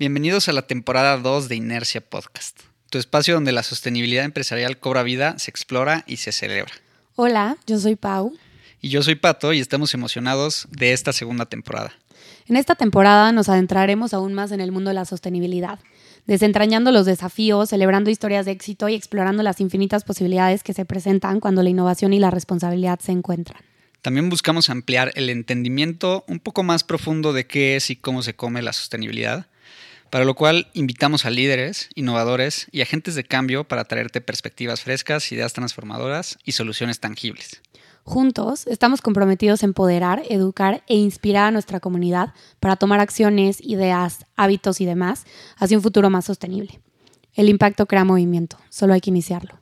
Bienvenidos a la temporada 2 de Inercia Podcast, tu espacio donde la sostenibilidad empresarial cobra vida, se explora y se celebra. Hola, yo soy Pau. Y yo soy Pato y estamos emocionados de esta segunda temporada. En esta temporada nos adentraremos aún más en el mundo de la sostenibilidad, desentrañando los desafíos, celebrando historias de éxito y explorando las infinitas posibilidades que se presentan cuando la innovación y la responsabilidad se encuentran. También buscamos ampliar el entendimiento un poco más profundo de qué es y cómo se come la sostenibilidad, para lo cual invitamos a líderes, innovadores y agentes de cambio para traerte perspectivas frescas, ideas transformadoras y soluciones tangibles. Juntos estamos comprometidos en empoderar, educar e inspirar a nuestra comunidad para tomar acciones, ideas, hábitos y demás hacia un futuro más sostenible. El impacto crea movimiento, solo hay que iniciarlo.